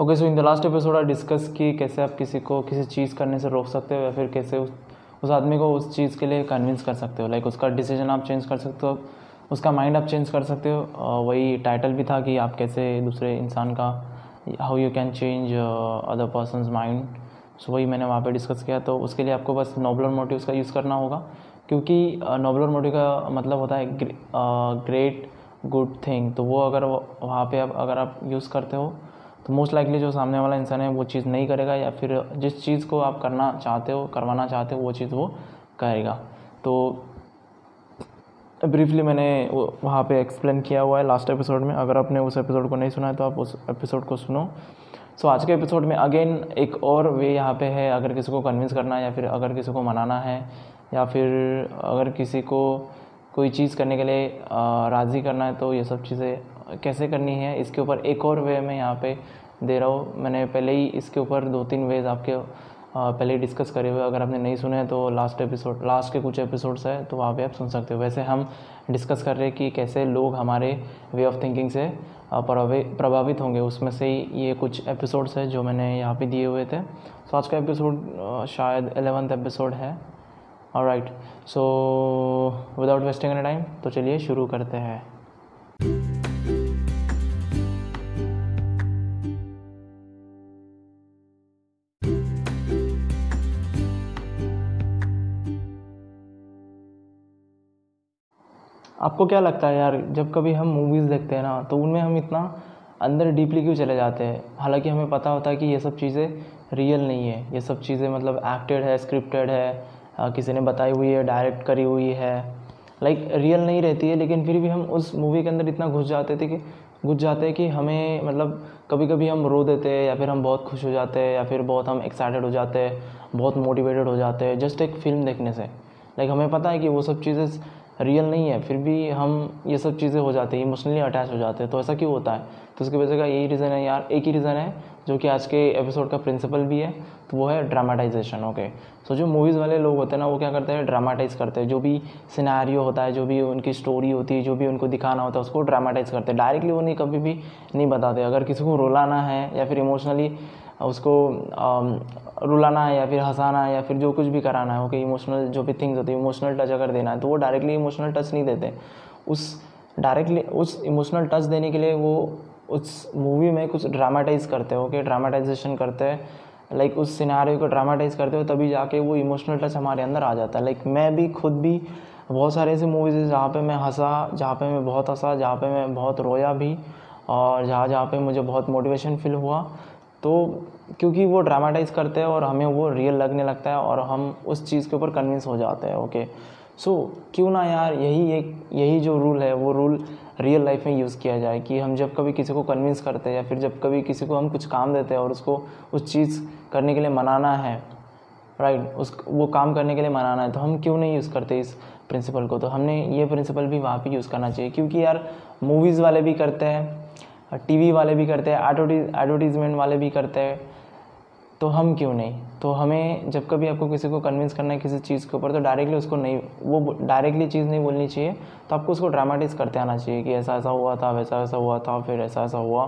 Okay so in the last episode I discuss कि कैसे आप किसी को किसी चीज़ करने से रोक सकते हो या फिर कैसे उस उस आदमी को उस चीज़ के लिए कन्विंस कर सकते हो। लाइक like उसका डिसीज़न आप चेंज कर सकते हो उसका माइंड आप चेंज कर सकते हो। वही टाइटल भी था कि आप कैसे दूसरे इंसान का how you can change other persons mind so वही मैंने वहाँ पे डिस्कस किया तो उसके लिए आपको बस नोबलर मोटिव का यूज़ करना होगा। क्योंकि नोबलर uh, मोटिव का मतलब होता है ग्रेट गुड थिंग तो वो अगर वहाँ पे आप अगर आप यूज़ करते हो तो मोस्ट लाइकली जो सामने वाला इंसान है वो चीज़ नहीं करेगा या फिर जिस चीज़ को आप करना चाहते हो करवाना चाहते हो वो चीज़ वो करेगा। तो ब्रीफली मैंने वहाँ पे एक्सप्लेन किया हुआ है लास्ट एपिसोड में। अगर आपने उस एपिसोड को नहीं सुना है तो आप उस एपिसोड को सुनो। सो so, आज के एपिसोड में अगेन एक और वे यहाँ पे है अगर किसी को कन्विंस करना है या फिर अगर किसी को मनाना है या फिर अगर किसी को कोई चीज़ करने के लिए राज़ी करना है तो ये सब चीज़ें कैसे करनी है, इसके ऊपर एक और वे में यहाँ पे दे रहा हूँ। मैंने पहले ही इसके ऊपर दो तीन वेज आपके पहले ही डिस्कस करे हुए अगर आपने नहीं सुने तो लास्ट एपिसोड लास्ट के कुछ एपिसोड्स है तो वहाँ पे आप सुन सकते हो। वैसे हम डिस्कस कर रहे हैं कि कैसे लोग हमारे वे ऑफ़ थिंकिंग से प्रभावित होंगे। उसमें से ही ये कुछ एपिसोड्स है जो मैंने यहाँ पे दिए हुए थे। सो आज का एपिसोड शायद एलेवंथ एपिसोड है। और right so without wasting any time तो चलिए शुरू करते हैं। आपको क्या लगता है यार, जब कभी हम मूवीज़ देखते हैं ना तो उनमें हम इतना अंदर डीपली क्यों चले जाते हैं? हालाँकि हमें पता होता है कि ये सब चीज़ें रियल नहीं है। ये सब चीज़ें मतलब एक्टेड है स्क्रिप्टेड है किसी ने बताई हुई है डायरेक्ट करी हुई है। लाइक रियल नहीं रहती है, लेकिन फिर भी हम उस मूवी के अंदर इतना घुस जाते थे कि, घुस जाते हैं कि हमें मतलब कभी कभी हम रो देते हैं, या फिर हम बहुत खुश हो जाते हैं, या फिर बहुत हम एक्साइटेड हो जाते हैं, बहुत मोटिवेटेड हो जाते हैं जस्ट एक फ़िल्म देखने से। लाइक हमें पता है कि वो सब चीज़ें रियल नहीं है, फिर भी हम ये सब चीज़ें हो जाते हैं इमोशनली अटैच हो जाते हैं तो ऐसा क्यों होता है? तो उसकी वजह का यही रीज़न है यार, एक ही रीज़न है, जो कि आज के एपिसोड का प्रिंसिपल भी है तो वो है ड्रामाटाइजेशन ओके सो जो मूवीज़ वाले लोग होते हैं ना, वो क्या करते हैं? ड्रामाटाइज करते हैं। जो भी सिनारियो होता है, जो भी उनकी स्टोरी होती है, जो भी उनको दिखाना होता है, उसको ड्रामाटाइज करते हैं। डायरेक्टली वो नहीं, कभी भी नहीं बताते। अगर किसी को रुलाना है, या फिर इमोशनली उसको रुलाना है या फिर हंसाना है या फिर जो कुछ भी कराना है ओके इमोशनल जो भी थिंग्स होती है इमोशनल टच अगर देना है तो वो डायरेक्टली इमोशनल टच नहीं देते। उस डायरेक्टली उस इमोशनल टच देने के लिए वो उस मूवी में कुछ ड्रामाटाइज करते हो ओके ड्रामाटाइजेशन करते हैं। लाइक उस सिनारे को ड्रामाटाइज करते हो, तभी जाके वो इमोशनल टच हमारे अंदर आ जाता है। लाइक मैं भी खुद भी बहुत सारे ऐसे मूवीज़ हैं, जहाँ पे मैं हंसा, जहाँ पे मैं बहुत हंसा, जहाँ पे मैं बहुत रोया भी, और जहाँ जहाँ पे मुझे बहुत मोटिवेशन फील हुआ। तो क्योंकि वो ड्रामाटाइज करते हैं और हमें वो रियल लगने लगता है और हम उस चीज़ के ऊपर कन्विंस हो जाते हैं ओके सो क्यों ना यार यही एक यही जो रूल है वो रूल रियल लाइफ में यूज़ किया जाए कि हम जब कभी किसी को कन्विंस करते हैं या फिर जब कभी किसी को हम कुछ काम देते हैं और उसको उस चीज़ करने के लिए मनाना है राइट right, उस वो काम करने के लिए मनाना है तो हम क्यों नहीं यूज़ करते इस प्रिंसिपल को? तो हमने ये प्रिंसिपल भी वहाँ पे यूज़ करना चाहिए क्योंकि यार मूवीज़ वाले भी करते हैं टीवी वाले भी करते हैं एडवर्टीज़मेंट वाले भी करते हैं। तो हम क्यों नहीं? तो हमें जब कभी आपको किसी को कन्विंस करना है किसी चीज़ के ऊपर तो डायरेक्टली उसको नहीं, वो डायरेक्टली चीज़ नहीं बोलनी चाहिए। तो आपको उसको ड्रामाटाइज करते आना चाहिए कि ऐसा ऐसा हुआ था, वैसा ऐसा हुआ था, फिर ऐसा ऐसा हुआ।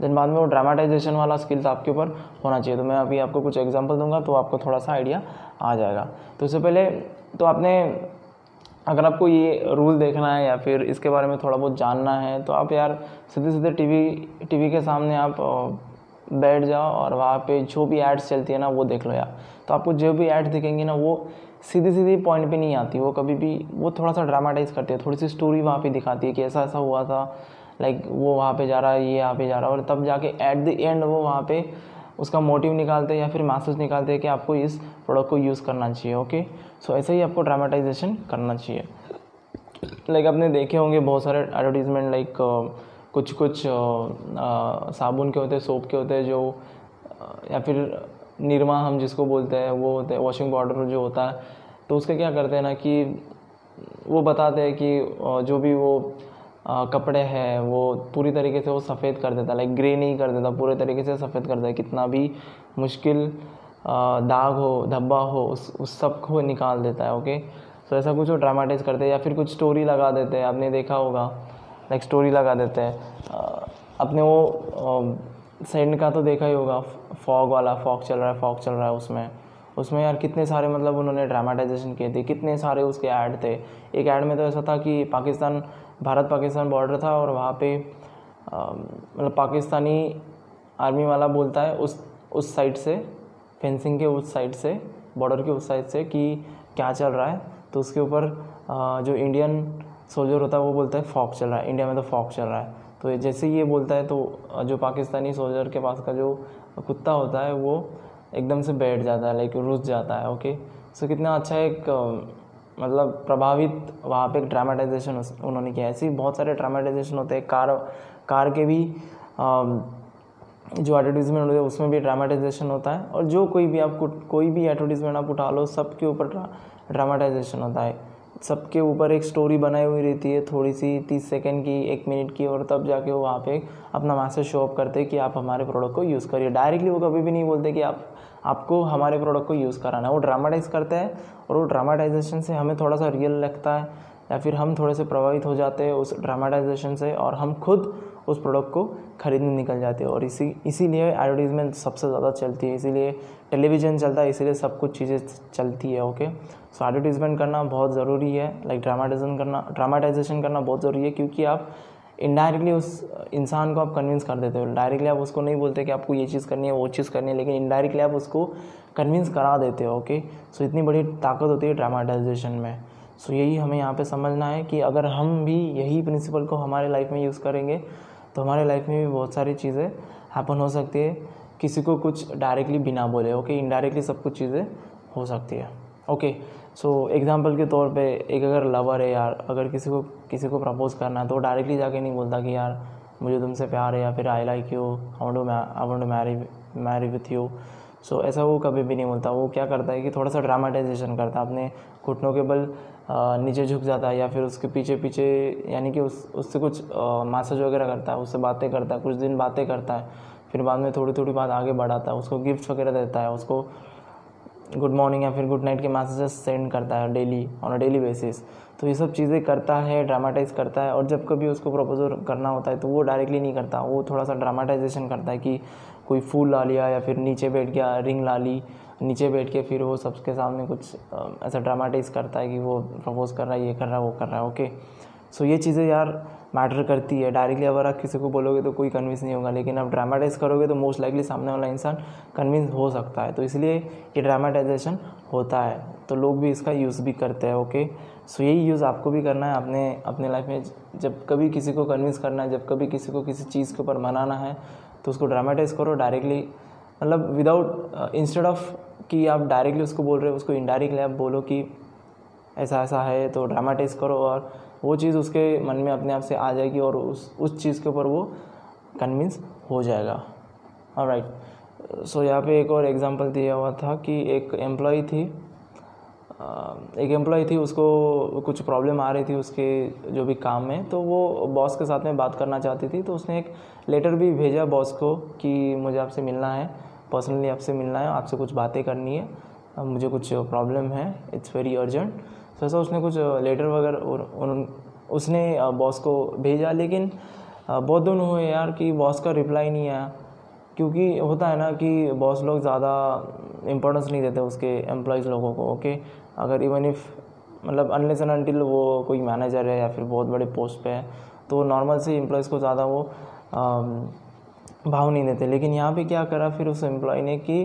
देन बाद में वो ड्रामाटाइजेशन वाला स्किल्स आपके ऊपर होना चाहिए। तो मैं अभी आपको कुछ एग्ज़ाम्पल दूँगा तो आपको थोड़ा सा आइडिया आ जाएगा। तो उससे पहले तो आपने अगर आपको ये रूल देखना है या फिर इसके बारे में थोड़ा बहुत जानना है तो आप यार सीधे सीधे टीवी टीवी के सामने आप बैठ जाओ और वहाँ पे जो भी एड्स चलती है ना, वो देख लो यार। तो आपको जो भी एड्स दिखेंगी ना, वो सीधी सीधी पॉइंट पे नहीं आती। वो कभी भी, वो थोड़ा सा ड्रामाटाइज करती है। थोड़ी सी स्टोरी वहाँ पे दिखाती है कि ऐसा ऐसा हुआ था लाइक वो वहाँ पे जा रहा है, ये यहाँ पे जा रहा है और तब जाके एट द एंड वो वहाँ पे उसका मोटिव निकालते हैं या फिर मैसेज निकालते हैं कि आपको इस प्रोडक्ट को यूज़ करना चाहिए ओके सो ऐसे ही आपको ड्रामेटाइजेशन करना चाहिए। लाइक आपने देखे होंगे बहुत सारे एडवर्टीज़मेंट लाइक कुछ कुछ साबुन के होते हैं सोप के होते हैं, जो या फिर निरमा हम जिसको बोलते हैं, वो होते हैं वॉशिंग पाउडर जो होता है। तो उसके क्या करते हैं ना कि वो बताते हैं कि जो भी वो कपड़े हैं, वो पूरी तरीके से वो सफ़ेद कर देता लाइक ग्रे नहीं कर देता, पूरे तरीके से सफ़ेद कर देता, कितना भी मुश्किल दाग हो, धब्बा हो, उस उस सबको निकाल देता है ओके तो ऐसा कुछ वो ड्रामाटाइज करते हैं या फिर कुछ स्टोरी लगा देते हैं, आपने देखा होगा लाइक स्टोरी लगा देते हैं। अपने वो सेंड का तो देखा ही होगा फॉग वाला फॉग चल रहा है फॉग चल रहा है उसमें। उसमें यार कितने सारे मतलब उन्होंने ड्रामाटाइजेशन किए थे, कितने सारे उसके ऐड थे। एक ऐड में तो ऐसा था कि पाकिस्तान भारत पाकिस्तान बॉर्डर था और वहाँ पे मतलब पाकिस्तानी आर्मी वाला बोलता है उस उस साइड से फेंसिंग के उस साइड से बॉर्डर के उस साइड से कि क्या चल रहा है। तो उसके ऊपर जो इंडियन सोल्जर होता है वो बोलता है फॉक चल रहा है। इंडिया में तो फॉक चल रहा है। तो जैसे ये बोलता है तो जो पाकिस्तानी सोल्जर के पास का जो कुत्ता होता है वो एकदम से बैठ जाता है लाइक रुस जाता है ओके सो कितना अच्छा एक मतलब प्रभावित, वहाँ पे एक ड्रामेटाइजेशन उन्होंने किया ऐसे बहुत सारे ड्रामेटाइजेशन होते हैं। कार कार के भी जो एडवर्टीजमेंट होते हैं, उसमें भी ड्रामेटाइजेशन होता है। और जो कोई भी आप कोई भी एडवर्टीजमेंट आप उठा लो सब के ऊपर ड्रामेटाइजेशन होता है। सबके ऊपर एक स्टोरी बनाई हुई रहती है थोड़ी सी तीस सेकेंड की, एक मिनट की, और तब जाके वो वहाँ पे अपना मैसेज शो अप करते हैं कि आप हमारे प्रोडक्ट को यूज़ करिए। डायरेक्टली वो कभी भी नहीं बोलते कि आप, आपको हमारे प्रोडक्ट को यूज़ कराना है। वो ड्रामाटाइज करता है, और वो ड्रामाटाइजेशन से हमें थोड़ा सा रियल लगता है, या फिर हम थोड़े से प्रभावित हो जाते हैं उस ड्रामाटाइजेशन से, और हम खुद उस प्रोडक्ट को खरीदने निकल जाते हैं। और इसी, इसीलिए एडवर्टीजमेंट सबसे ज़्यादा चलती है। इसीलिए टेलीविज़न चलता है, इसीलिए सब कुछ चीज़ें चलती है ओके सो एडवर्टीजमेंट करना बहुत ज़रूरी है। लाइक ड्रामाटाइजेशन करना ड्रामाटाइजेशन करना बहुत ज़रूरी है, क्योंकि आप इनडायरेक्टली उस इंसान को आप कन्विंस कर देते हो। डायरेक्टली आप उसको नहीं बोलते कि आपको ये चीज़ करनी है, वो चीज़ करनी है, लेकिन इनडायरेक्टली आप उसको कन्विंस करा देते हो ओके सो इतनी बड़ी ताकत होती है ड्रामाटाइजेशन में। सो यही हमें यहाँ पे समझना है कि अगर हम भी यही प्रिंसिपल को हमारे लाइफ में यूज़ करेंगे तो हमारे लाइफ में भी बहुत सारी चीज़ें हैपन हो सकती है। किसी को कुछ डायरेक्टली बिना बोले ओके इनडायरेक्टली सब कुछ चीज़ें हो सकती है। ओके सो एग्जांपल के तौर पे एक अगर लवर है यार, अगर किसी को किसी को प्रपोज़ करना है तो डायरेक्टली जाके नहीं बोलता कि यार, मुझे तुमसे प्यार है या फिर I like you I to I want to marry marry with you so ऐसा वो कभी भी नहीं बोलता। वो क्या करता है कि थोड़ा सा ड्रामाटाइजेशन करता है अपने घुटनों के बल नीचे झुक जाता है या फिर उसके पीछे पीछे, यानी कि उस, उससे कुछ मैसेज वगैरह करता है, उससे बातें करता है, कुछ दिन बातें करता है, फिर बाद में थोड़ी थोड़ी बात आगे बढ़ाता है, उसको गिफ्ट वगैरह देता है, उसको गुड मॉर्निंग या फिर गुड नाइट के मैसेजेस सेंड करता है daily on a daily basis तो ये सब चीज़ें करता है ड्रामाटाइज करता है, और जब कभी उसको प्रपोजल करना होता है तो वो डायरेक्टली नहीं करता। वो थोड़ा सा ड्रामाटाइजेशन करता है कि कोई फूल ला लिया या फिर नीचे बैठ गया रिंग ला ली, नीचे बैठ के फिर वो सबके सामने कुछ ऐसा ड्रामाटाइज करता है कि वो प्रपोज कर रहा है, ये कर रहा है, वो कर रहा है ओके सो ये चीज़ें यार मैटर करती है। डायरेक्टली अगर आप किसी को बोलोगे तो कोई कन्विंस नहीं होगा, लेकिन आप ड्रामाटाइज करोगे तो मोस्ट लाइकली सामने वाला इंसान कन्विंस हो सकता है। तो इसलिए ये ड्रामाटाइजेशन होता है। तो लोग भी इसका यूज़ भी करते हैं ओके सो यही यूज़ आपको भी करना है अपने अपने लाइफ में जब कभी किसी को कन्विंस करना है, जब कभी किसी को किसी चीज़ के ऊपर मनाना है तो उसको ड्रामाटाइज करो डायरेक्टली मतलब विदाउट इंस्टेड ऑफ़ कि आप डायरेक्टली उसको बोल रहे हो, उसको इनडायरेक्टली आप बोलो कि ऐसा ऐसा है तो ड्रामाटाइज करो और वो चीज़ उसके मन में अपने आप से आ जाएगी और उस उस चीज़ के ऊपर वो कन्विंस हो जाएगा। और राइट सो यहाँ पे एक और एग्जांपल दिया हुआ था कि एक एम्प्लॉय थी एक एम्प्लॉय थी, उसको कुछ प्रॉब्लम आ रही थी उसके जो भी काम में तो वो बॉस के साथ में बात करना चाहती थी तो उसने एक लेटर भी भेजा बॉस को कि मुझे आपसे मिलना है पर्सनली आपसे मिलना है, आपसे कुछ बातें करनी है मुझे कुछ प्रॉब्लम है इट्स वेरी अर्जेंट तो ऐसा उसने कुछ लेटर वगैरह और उसने बॉस को भेजा। लेकिन बहुत दिन हुए यार कि बॉस का रिप्लाई नहीं आया। क्योंकि होता है ना कि बॉस लोग ज़्यादा इम्पोर्टेंस नहीं देते उसके एम्प्लॉयज़ लोगों को ओके अगर इवन इफ़ मतलब अनलेस एंड अनटिल वो कोई मैनेजर है या फिर बहुत बड़े पोस्ट पे है तो नॉर्मल से एम्प्लॉयज़ को ज़्यादा वो भाव नहीं देते। लेकिन यहाँ पे क्या करा फिर उस एम्प्लॉय ने कि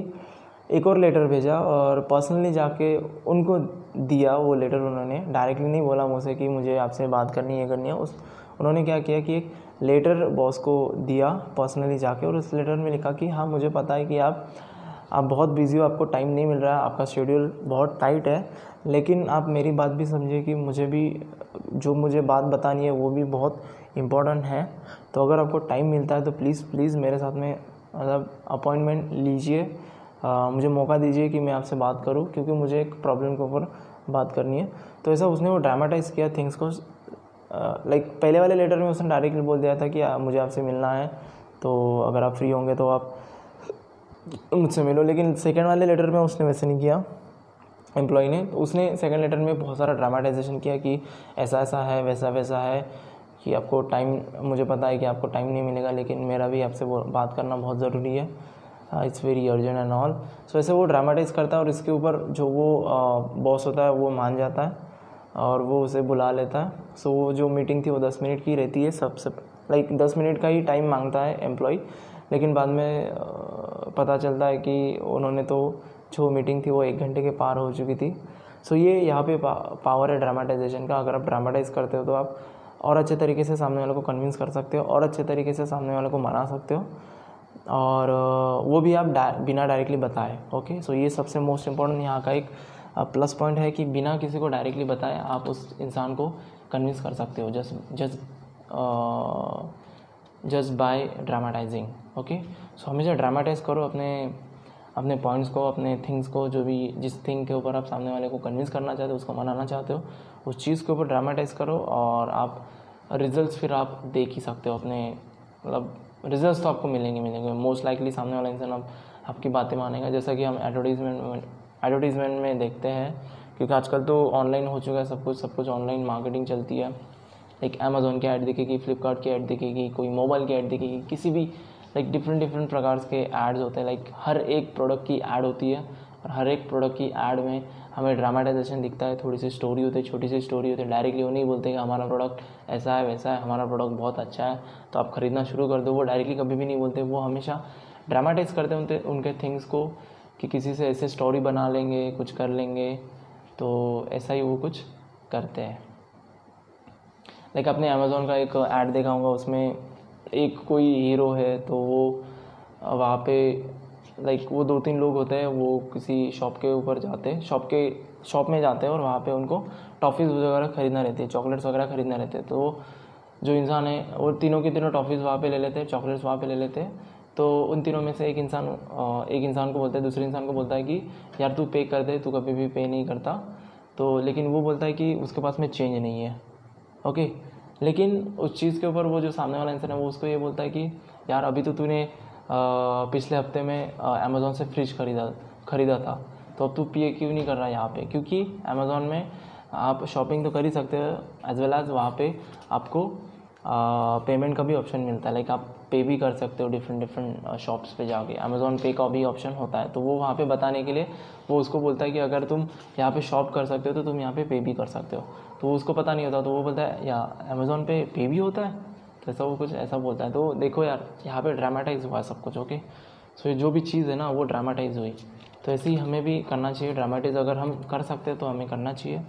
एक और लेटर भेजा और पर्सनली जाके उनको दिया वो लेटर उन्होंने। डायरेक्टली नहीं बोला मुझसे कि मुझे आपसे बात करनी है करनी है। उस, उन्होंने क्या किया कि एक लेटर बॉस को दिया पर्सनली जाके और उस लेटर में लिखा कि हाँ मुझे पता है कि आप आप बहुत बिज़ी हो, आपको टाइम नहीं मिल रहा है आपका शेड्यूल बहुत टाइट है। लेकिन आप मेरी बात भी समझिए कि मुझे भी, जो मुझे बात बतानी है वो भी बहुत इंपॉर्टेंट है। तो अगर आपको टाइम मिलता है तो प्लीज़ प्लीज़ मेरे साथ में मतलब अपॉइंटमेंट लीजिए। मुझे मौका दीजिए कि मैं आपसे बात करूँ क्योंकि मुझे एक प्रॉब्लम के ऊपर बात करनी है। तो ऐसा उसने वो ड्रामाटाइज़ किया थिंग्स को लाइक पहले वाले लेटर में उसने डायरेक्टली बोल दिया था कि आ, मुझे आपसे मिलना है तो अगर आप फ्री होंगे तो आप मुझसे मिलो। लेकिन सेकेंड वाले लेटर में उसने वैसे नहीं किया एम्प्लॉय ने। तो उसने सेकेंड लेटर में बहुत सारा ड्रामाटाइजेशन किया कि ऐसा ऐसा है वैसा वैसा है कि आपको टाइम मुझे पता है कि आपको टाइम नहीं मिलेगा लेकिन मेरा भी आपसे बात करना बहुत ज़रूरी है। It's very urgent and all so ऐसे वो ड्रामाटाइज करता है और इसके ऊपर जो वो बॉस होता है वो मान जाता है और वो उसे बुला लेता है। सो so, वो जो मीटिंग थी वो दस मिनट की रहती है सबसे लाइक दस मिनट का ही टाइम माँगता है एम्प्लॉय लेकिन बाद में पता चलता है कि उन्होंने तो जो मीटिंग थी वो एक घंटे के पार हो चुकी थी। सो so, ये यहाँ पे पा, पावर है ड्रामाटाइजेशन का। अगर आप ड्रामाटाइज करते हो तो आप और अच्छे तरीके से सामने वाले को कन्विंस कर सकते हो और अच्छे तरीके से सामने वाले को मना सकते हो। और वो भी आप डा, बिना डायरेक्टली बताए ओके सो ये सबसे मोस्ट इंपॉर्टेंट यहाँ का एक प्लस पॉइंट है कि बिना किसी को डायरेक्टली बताए आप उस इंसान को कन्विंस कर सकते हो just just just by dramatising okay so हमेशा ड्रामाटाइज करो अपने अपने पॉइंट्स को अपने थिंग्स को जो भी जिस थिंग के ऊपर आप सामने वाले को कन्विंस करना चाहते हो उसको मनाना चाहते हो उस चीज़ के ऊपर ड्रामाटाइज करो और आप रिजल्ट्स फिर आप देख ही सकते हो अपने मतलब रिजल्ट्स तो आपको मिलेंगे मिलेंगे। मोस्ट लाइकली सामने वाला इंसान आप आपकी बातें मानेगा। जैसा कि हम एडवर्टीजमेंट एडवर्टीजमेंट में देखते हैं, क्योंकि आजकल तो ऑनलाइन हो चुका है सब कुछ सब कुछ ऑनलाइन मार्केटिंग चलती है। लाइक अमेज़ोन की ऐड दिखेगी फ्लिपकार्ट की ऐड दिखेगी, कोई मोबाइल की ऐड दिखेगी, किसी भी लाइक डिफरेंट डिफरेंट प्रकार के एड्स होते हैं। लाइक हर एक प्रोडक्ट की ऐड होती है और हर एक प्रोडक्ट की ऐड में हमें ड्रामाटाइजेशन दिखता है, थोड़ी सी स्टोरी होती है, छोटी सी स्टोरी होती है डायरेक्टली वो नहीं बोलते कि हमारा प्रोडक्ट ऐसा है, वैसा है, हमारा प्रोडक्ट बहुत अच्छा है तो आप ख़रीदना शुरू कर दो। वो डायरेक्टली कभी भी नहीं बोलते, वो हमेशा ड्रामाटाइज करते उनके उनके थिंग्स को कि किसी से ऐसे स्टोरी बना लेंगे, कुछ कर लेंगे तो ऐसा ही वो कुछ करते हैं। लाइक अपने अमेज़ोन का एक ऐड देखा होगा, उसमें एक कोई हीरो है तो वो वहाँ पे लाइक वो दो तीन लोग होते हैं, वो किसी शॉप के ऊपर जाते हैं शॉप के शॉप में जाते हैं और वहाँ पे उनको टॉफ़ीज़ वगैरह ख़रीदना रहती है चॉकलेट्स वगैरह ख़रीदना रहते हैं। तो जो इंसान है, वो तीनों के तीनों टॉफ़ीज़ वहाँ पे ले लेते हैं चॉकलेट्स वहाँ पे ले लेते हैं। तो उन तीनों में से एक इंसान एक इंसान को बोलता है, दूसरे इंसान को बोलता है कि, यार, तू पे कर दे, तू कभी भी पे नहीं करता। तो लेकिन वो बोलता है कि, उसके पास में चेंज नहीं है। ओके लेकिन उस चीज़ के ऊपर वो जो सामने वाला इंसान है, वो उसको ये बोलता है कि, यार, अभी तो तूने पिछले हफ़्ते में अमेज़ोन से फ्रिज खरीदा खरीदा था। तो अब तू पी क्यों नहीं कर रहा यहाँ पे? क्योंकि अमेज़ोन में आप शॉपिंग तो कर ही सकते हो एज वेल एज़ वहाँ पे आपको पेमेंट का भी ऑप्शन मिलता है। लाइक आप पे भी कर सकते हो डिफरेंट डिफरेंट शॉप्स पे जाके। अमेज़ोन पे का भी ऑप्शन होता है। तो वो वहाँ पे बताने के लिए वो उसको बोलता है कि अगर तुम यहाँ पे शॉप कर सकते हो तो तुम यहाँ पे पे भी कर सकते हो। तो उसको पता नहीं होता। तो वो बोलता है, या अमेज़ोन पे पे भी होता है? तो ऐसा वो कुछ ऐसा बोलता है। तो देखो यार, यहाँ पे ड्रामेटाइज हुआ सब कुछ ओके सो ये जो भी चीज़ है ना, वो ड्रामेटाइज हुई। तो ऐसे ही हमें भी करना चाहिए ड्रामेटाइज अगर हम कर सकते हैं तो हमें करना चाहिए।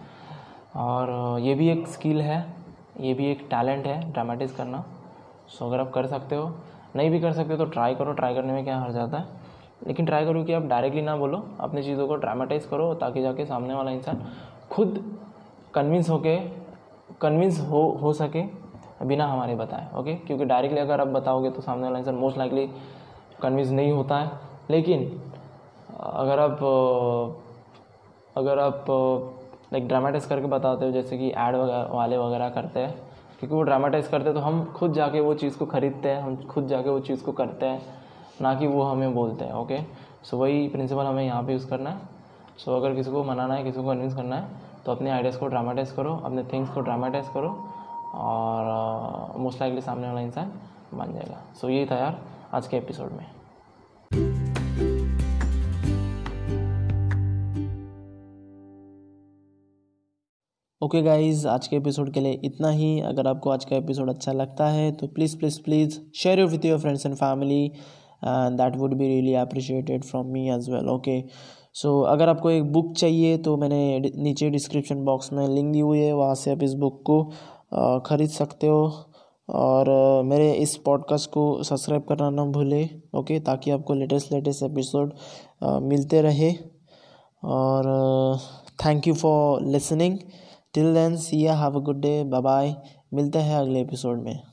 और ये भी एक स्किल है, ये भी एक टैलेंट है ड्रामेटाइज करना। सो अगर आप कर सकते हो, नहीं भी कर सकते तो ट्राई करो। ट्राई करने में क्या हर जाता है? लेकिन ट्राई करो कि आप डायरेक्टली ना बोलो। अपनी चीज़ों को ड्रामेटाइज करो, ताकि जाके सामने वाला इंसान खुद कन्विंस होके कन्विंस हो हो सके। बिना हमारे बताए ओके क्योंकि डायरेक्टली अगर आप बताओगे तो सामने वाला इंसान मोस्ट लाइकली कन्विंस नहीं होता है। लेकिन, अगर आप अगर आप लाइक ड्रामेटाइज करके बताते हो, जैसे कि ऐड वाले वगैरह करते हैं, क्योंकि वो ड्रामेटाइज करते हैं तो हम खुद जाके वो चीज़ को ख़रीदते हैं, हम खुद जाके वो चीज़ को करते हैं, ना कि वो हमें बोलते हैं ओके सो वही प्रिंसिपल हमें यहाँ पे यूज़ करना है। सो अगर किसी को मनाना है, किसी को कन्विंस करना है तो अपने आइडियाज़ को ड्रामेटाइज करो, अपने थिंग्स को ड्रामेटाइज करो और मोस्ट लाइकली सामने वाला इंसान मान जाएगा। सो यही था यार आज के एपिसोड में। ओके okay गाइज़ आज के एपिसोड के लिए इतना ही। अगर आपको आज का एपिसोड अच्छा लगता है तो please please please share your with your friends and family and that would be really appreciated from me as well okay so अगर आपको एक बुक चाहिए तो मैंने नीचे डिस्क्रिप्शन बॉक्स में लिंक दी हुई है, वहाँ से आप इस बुक को ख़रीद सकते हो। और मेरे इस पॉडकास्ट को सब्सक्राइब करना ना भूले ओके ताकि आपको लेटेस्ट लेटेस्ट एपिसोड मिलते रहे। और thank you for listening till then see have a good day bye bye मिलते हैं अगले एपिसोड में।